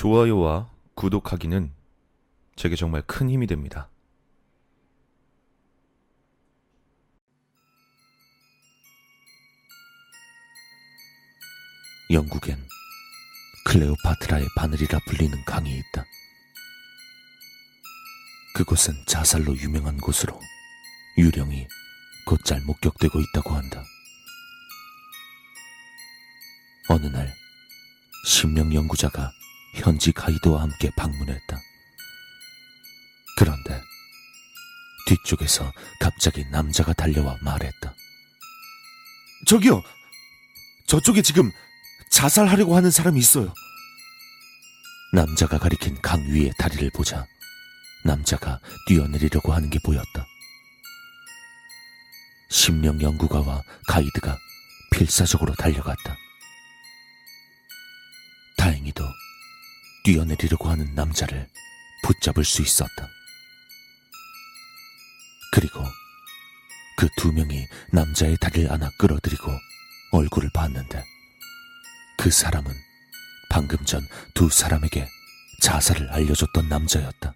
좋아요와 구독하기는 제게 정말 큰 힘이 됩니다. 영국엔 클레오파트라의 바늘이라 불리는 강이 있다. 그곳은 자살로 유명한 곳으로 유령이 곧잘 목격되고 있다고 한다. 어느 날 심령 연구자가 현지 가이드와 함께 방문했다. 그런데 뒤쪽에서 갑자기 남자가 달려와 말했다. 저기요! 저쪽에 지금 자살하려고 하는 사람이 있어요. 남자가 가리킨 강 위의 다리를 보자 남자가 뛰어내리려고 하는 게 보였다. 심령 연구가와 가이드가 필사적으로 달려갔다. 뛰어내리려고 하는 남자를 붙잡을 수 있었다. 그리고 그 두 명이 남자의 다리를 안아 끌어들이고 얼굴을 봤는데 그 사람은 방금 전 두 사람에게 자살을 알려줬던 남자였다.